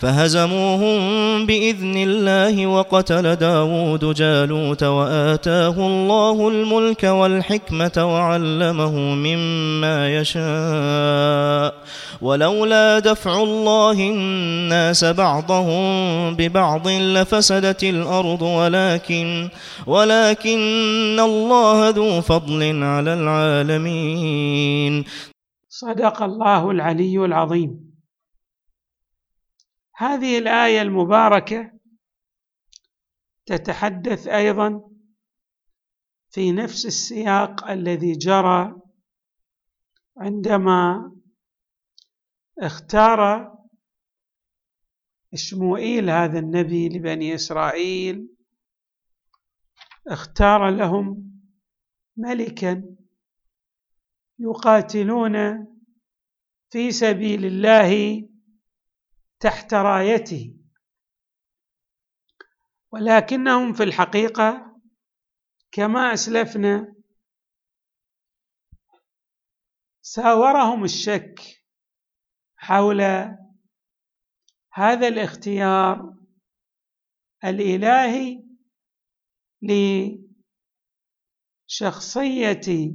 فهزموهم بإذن الله وقتل داود جالوت وآتاه الله الملك والحكمة وعلمه مما يشاء. ولولا دفع الله الناس بعضهم ببعض لفسدت الأرض ولكن ولكن الله ذو فضل على العالمين. صدق الله العلي العظيم. هذه الآية المباركة تتحدث أيضا في نفس السياق الذي جرى عندما اختار اشموئيل هذا النبي لبني إسرائيل اختار لهم ملكا يقاتلون في سبيل الله تحت رايته. ولكنهم في الحقيقة كما أسلفنا ساورهم الشك حول هذا الاختيار الإلهي لشخصية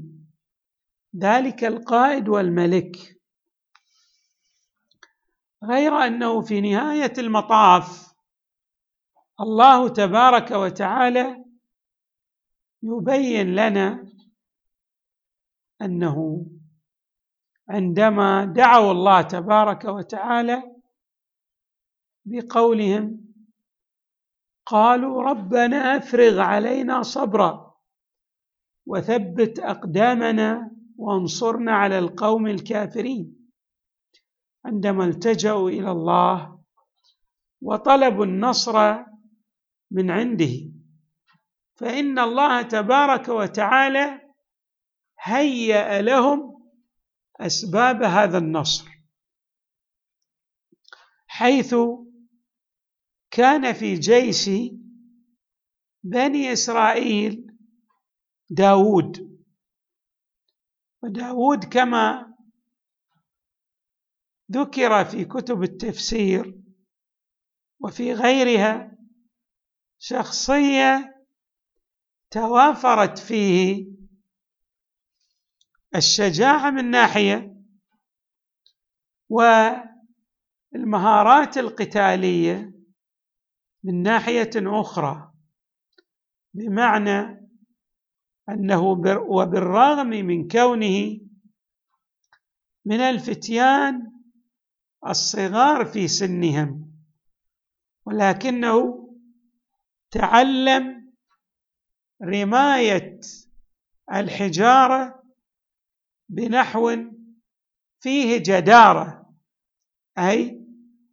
ذلك القائد والملك. غير أنه في نهاية المطاف الله تبارك وتعالى يبين لنا أنه عندما دعوا الله تبارك وتعالى بقولهم قالوا ربنا أفرغ علينا صبرا وثبت أقدامنا وانصرنا على القوم الكافرين. عندما التجأوا إلى الله وطلبوا النصر من عنده. فإن الله تبارك وتعالى هيأ لهم أسباب هذا النصر حيث كان في جيش بني إسرائيل داود. وداود كما ذكر في كتب التفسير وفي غيرها شخصية توافرت فيه الشجاعة من ناحية والمهارات القتالية من ناحية أخرى بمعنى أنه وبالرغم من كونه من الفتيان الصغار في سنهم ولكنه تعلم رماية الحجارة بنحو فيه جدارة أي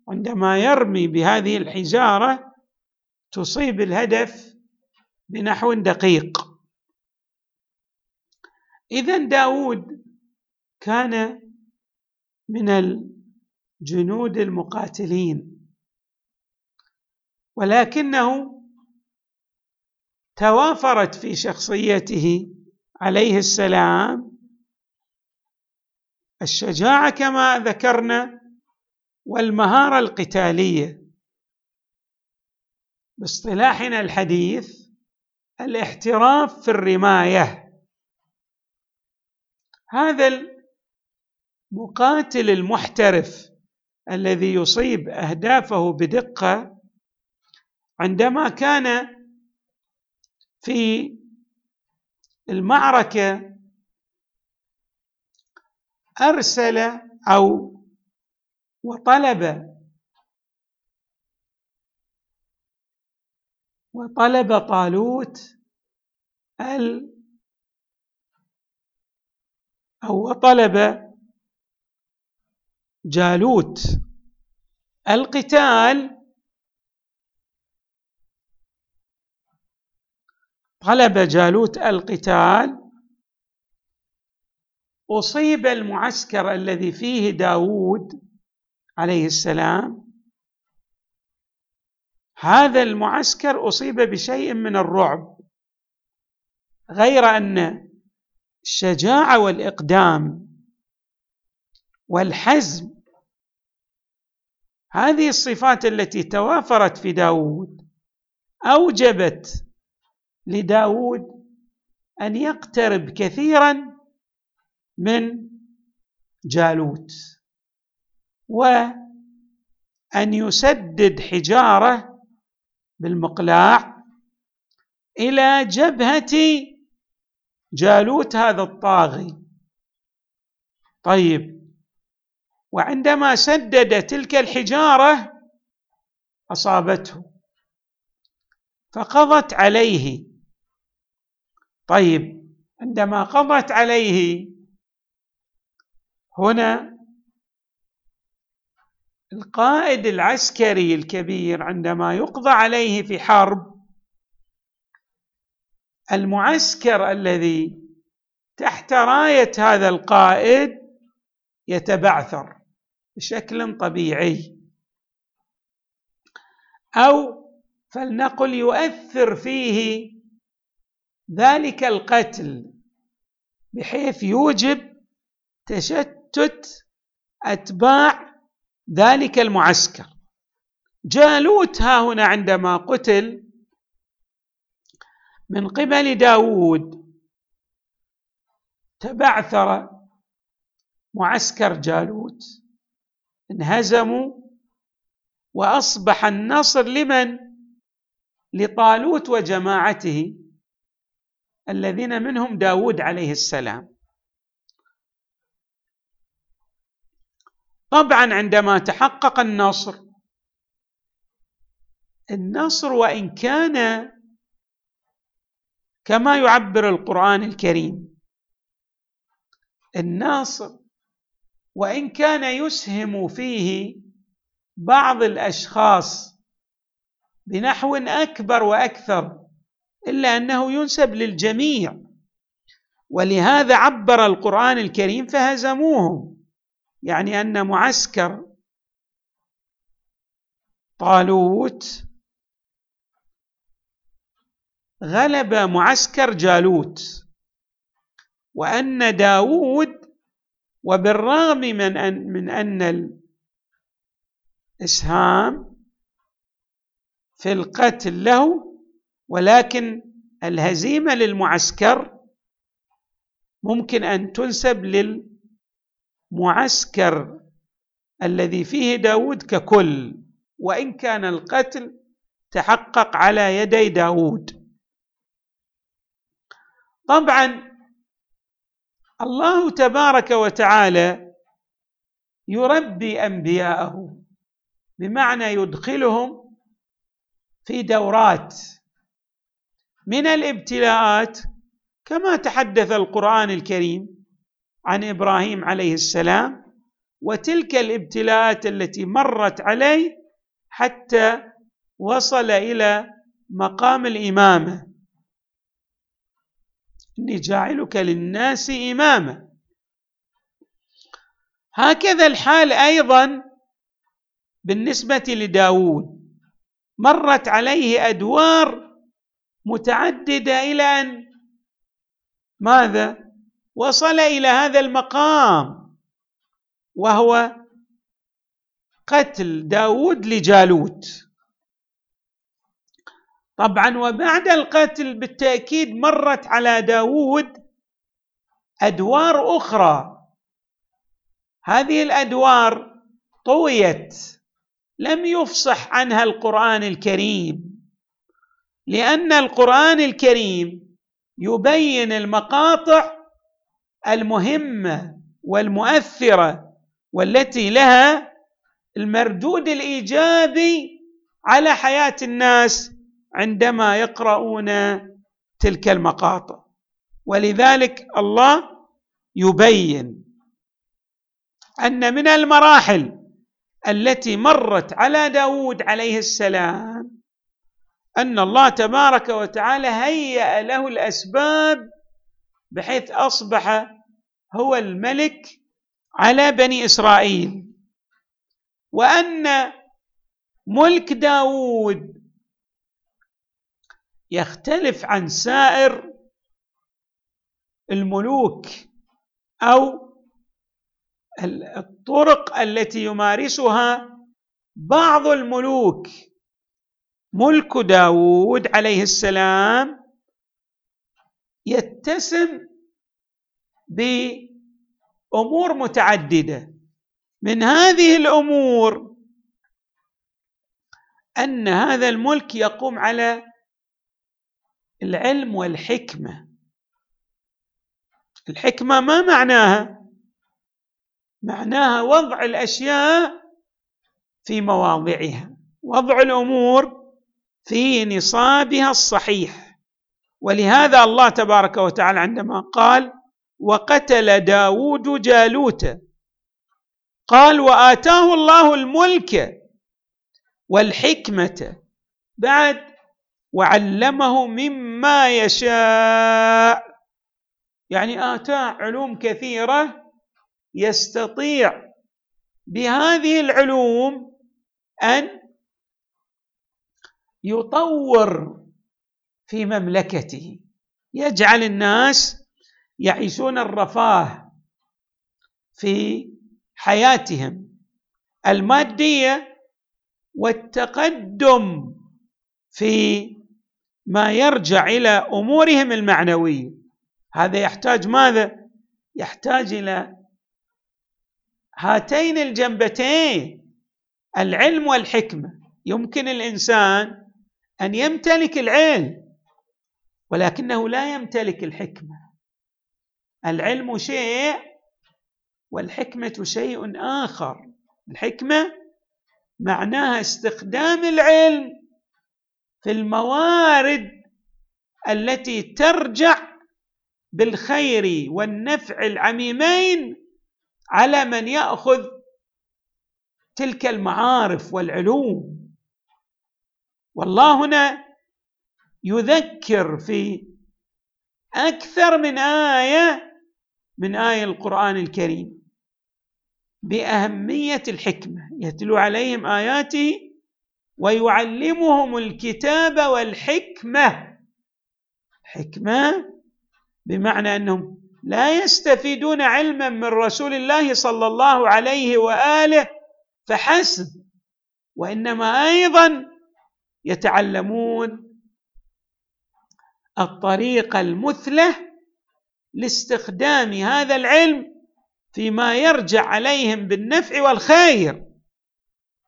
عندما يرمي بهذه الحجارة تصيب الهدف بنحو دقيق. اذا داود كان من جنود المقاتلين. ولكنه توافرت في شخصيته عليه السلام الشجاعة كما ذكرنا والمهارة القتالية. باصطلاحنا الحديث الاحتراف في الرماية. هذا المقاتل المحترف الذي يصيب أهدافه بدقة عندما كان في المعركة أرسل أو وطلب وطلب طالوت ال أو طلب جالوت. القتال طلب جالوت القتال. أصيب المعسكر الذي فيه داود عليه السلام. هذا المعسكر أصيب بشيء من الرعب غير أن الشجاعة والإقدام والحزم. هذه الصفات التي توافرت في داود أوجبت لداود أن يقترب كثيرا من جالوت وأن يسدد حجارة بالمقلاع إلى جبهة جالوت هذا الطاغي. طيب وعندما سدد تلك الحجارة أصابته. فقضت عليه. طيب عندما قضت عليه هنا القائد العسكري الكبير عندما يقضى عليه في حرب المعسكر الذي تحت راية هذا القائد يتبعثر. بشكل طبيعي. أو فلنقل يؤثر فيه ذلك القتل بحيث يوجب تشتت أتباع ذلك المعسكر. جالوت ها هنا عندما قتل من قبل داود تبعثر معسكر جالوت. انهزموا وأصبح النصر لمن؟ لطالوت وجماعته الذين منهم داود عليه السلام. طبعا عندما تحقق النصر النصر وإن كان كما يعبر القرآن الكريم الناصر وإن كان يسهم فيه بعض الأشخاص بنحو أكبر وأكثر إلا أنه ينسب للجميع. ولهذا عبر القرآن الكريم فهزموهم. يعني أن معسكر طالوت غلب معسكر جالوت وأن داود وبالرغم من ان من أن الإسهام في القتل له ولكن الهزيمة للمعسكر ممكن أن تنسب للمعسكر الذي فيه داود ككل وإن كان القتل تحقق على يدي داود. طبعا الله تبارك وتعالى يربي أنبياءه بمعنى يدخلهم في دورات من الابتلاءات كما تحدث القرآن الكريم عن إبراهيم عليه السلام وتلك الابتلاءات التي مرت عليه حتى وصل إلى مقام الإمامة. إني جاعلك للناس إماما. هكذا الحال أيضا بالنسبة لداود مرت عليه أدوار متعددة إلى أن ماذا؟ وصل إلى هذا المقام وهو قتل داود لجالوت. طبعا وبعد القتل بالتأكيد مرت على داود أدوار أخرى. هذه الأدوار طويت لم يفصح عنها القرآن الكريم لأن القرآن الكريم يبين المقاطع المهمة والمؤثرة والتي لها المردود الإيجابي على حياة الناس عندما يقرؤون تلك المقاطع. ولذلك الله يبين أن من المراحل التي مرت على داود عليه السلام أن الله تبارك وتعالى هيأ له الأسباب بحيث أصبح هو الملك على بني إسرائيل. وأن ملك داود يختلف عن سائر الملوك أو الطرق التي يمارسها بعض الملوك. ملك داود عليه السلام يتسم بأمور متعددة. من هذه الأمور أن هذا الملك يقوم على العلم والحكمة. الحكمة ما معناها؟ معناها وضع الأشياء في مواضعها وضع الأمور في نصابها الصحيح. ولهذا الله تبارك وتعالى عندما قال وقتل داود جالوت قال وآتاه الله الملك والحكمة. بعد وعلمه مما يشاء. يعني اتاه علوم كثيرة يستطيع بهذه العلوم أن يطور في مملكته. يجعل الناس يعيشون الرفاه في حياتهم المادية والتقدم في ما يرجع إلى أمورهم المعنوية. هذا يحتاج ماذا؟ يحتاج إلى هاتين الجنبتين العلم والحكمة. يمكن الإنسان أن يمتلك العلم ولكنه لا يمتلك الحكمة. العلم شيء والحكمة شيء آخر. الحكمة معناها استخدام العلم في الموارد التي ترجع بالخير والنفع العميمين على من يأخذ تلك المعارف والعلوم. والله هنا يذكر في أكثر من آية من آية القرآن الكريم بأهمية الحكمة. يتلو عليهم آياته ويعلمهم الكتاب والحكمة. حكمة بمعنى أنهم لا يستفيدون علما من رسول الله صلى الله عليه وآله فحسب وإنما أيضا يتعلمون الطريقة المثله لاستخدام هذا العلم فيما يرجع عليهم بالنفع والخير.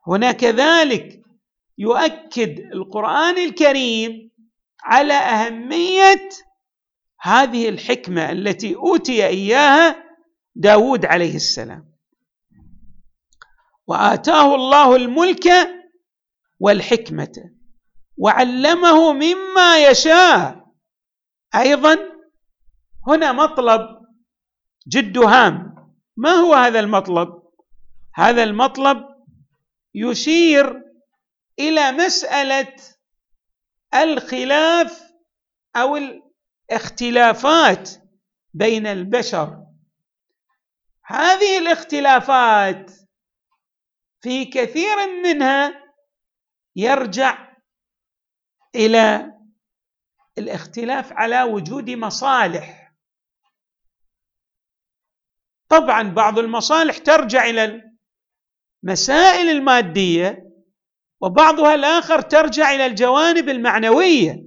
هنا كذلك يؤكد القرآن الكريم على أهمية هذه الحكمة التي أوتي إياها داود عليه السلام. وآتاه الله الملك والحكمة وعلمه مما يشاء. أيضا هنا مطلب جد هام. ما هو هذا المطلب؟ هذا المطلب يشير إلى مسألة الخلاف أو الاختلافات بين البشر. هذه الاختلافات في كثير منها يرجع إلى الاختلاف على وجود مصالح. طبعا بعض المصالح ترجع إلى المسائل المادية وبعضها الآخر ترجع إلى الجوانب المعنوية.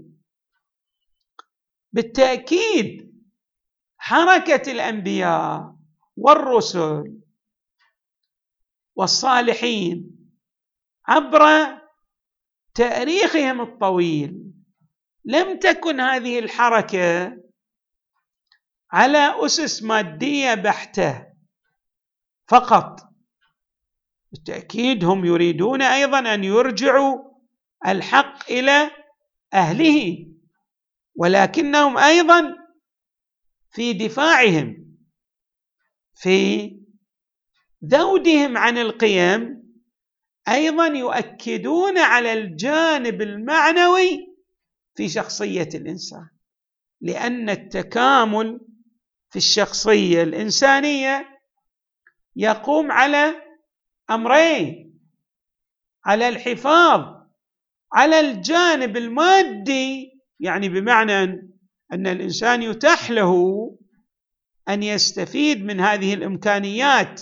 بالتأكيد حركة الأنبياء والرسل والصالحين عبر تاريخهم الطويل لم تكن هذه الحركة على أسس مادية بحتة فقط. بالتأكيد هم يريدون أيضا أن يرجعوا الحق إلى أهله ولكنهم أيضا في دفاعهم في ذودهم عن القيم أيضا يؤكدون على الجانب المعنوي في شخصية الإنسان لأن التكامل في الشخصية الإنسانية يقوم على أمرين. على الحفاظ على الجانب المادي يعني بمعنى أن الإنسان يتاح له أن يستفيد من هذه الإمكانيات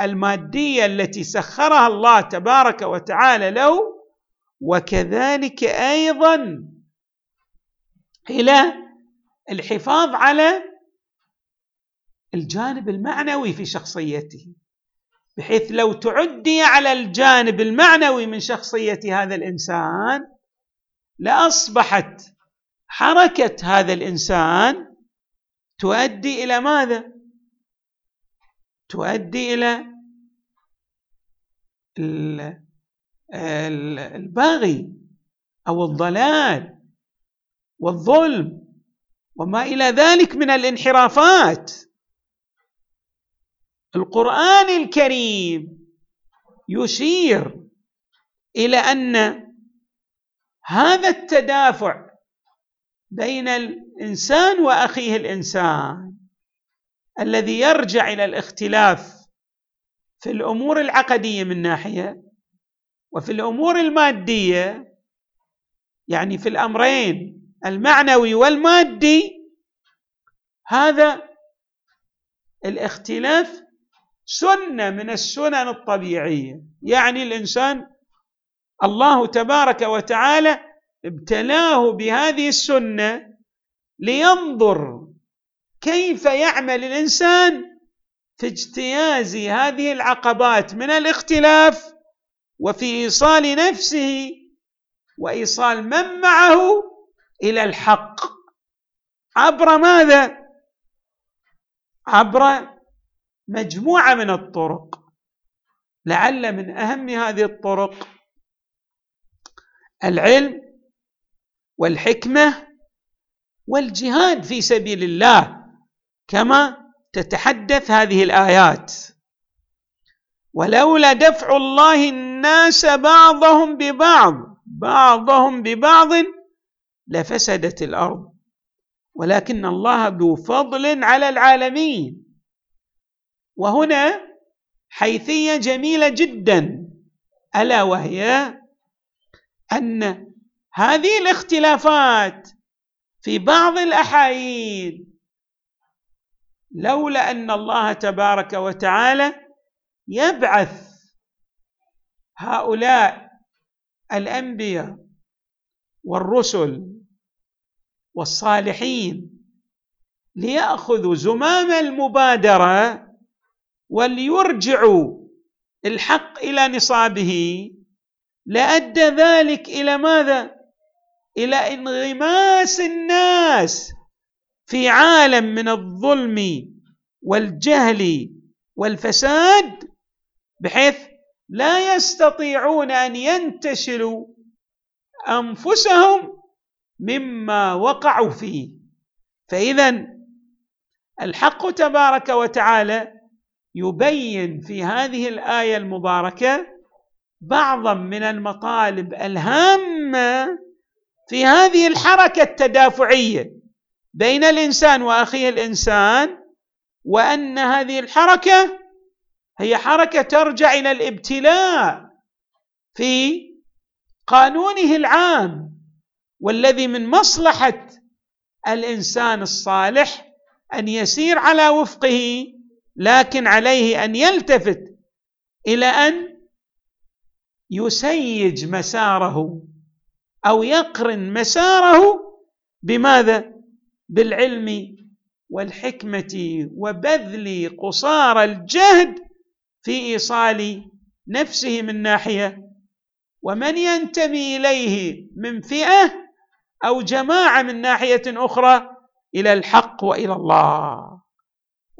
المادية التي سخرها الله تبارك وتعالى له وكذلك أيضا إلى الحفاظ على الجانب المعنوي في شخصيته. بحيث لو تعدي على الجانب المعنوي من شخصية هذا الإنسان لأصبحت حركة هذا الإنسان تؤدي إلى ماذا؟ تؤدي إلى البغي أو الضلال والظلم وما إلى ذلك من الانحرافات. القرآن الكريم يشير إلى أن هذا التدافع بين الإنسان وأخيه الإنسان الذي يرجع إلى الاختلاف في الأمور العقدية من ناحية وفي الأمور المادية يعني في الأمرين المعنوي والمادي هذا الاختلاف سنة من السنن الطبيعية. يعني الإنسان الله تبارك وتعالى ابتلاه بهذه السنة لينظر كيف يعمل الإنسان في اجتياز هذه العقبات من الاختلاف وفي إيصال نفسه وإيصال من معه إلى الحق. عبر ماذا؟ عبر مجموعة من الطرق. لعل من أهم هذه الطرق العلم والحكمة والجهاد في سبيل الله كما تتحدث هذه الآيات. ولولا دفع الله الناس بعضهم ببعض بعضهم ببعض لفسدت الأرض. ولكن الله ذو فضل على العالمين. وهنا حيثية جميلة جدا ألا وهي أن هذه الاختلافات في بعض الأحايين لولا أن الله تبارك وتعالى يبعث هؤلاء الأنبياء والرسل والصالحين ليأخذوا زمام المبادرة وليرجعوا الحق إلى نصابه. لأدى ذلك إلى ماذا؟ إلى انغماس الناس في عالم من الظلم والجهل والفساد بحيث لا يستطيعون أن ينتشلوا أنفسهم مما وقعوا فيه. فاذا الحق تبارك وتعالى يبين في هذه الآية المباركة بعضا من المطالب الهامة في هذه الحركة التدافعية بين الإنسان وأخيه الإنسان وأن هذه الحركة هي حركة ترجع إلى الابتلاء في قانونه العام والذي من مصلحة الإنسان الصالح أن يسير على وفقه لكن عليه أن يلتفت إلى أن يسيج مساره أو يقرن مساره بماذا؟ بالعلم والحكمة وبذل قصارى الجهد في إيصال نفسه من ناحية ومن ينتمي إليه من فئة أو جماعة من ناحية أخرى إلى الحق وإلى الله.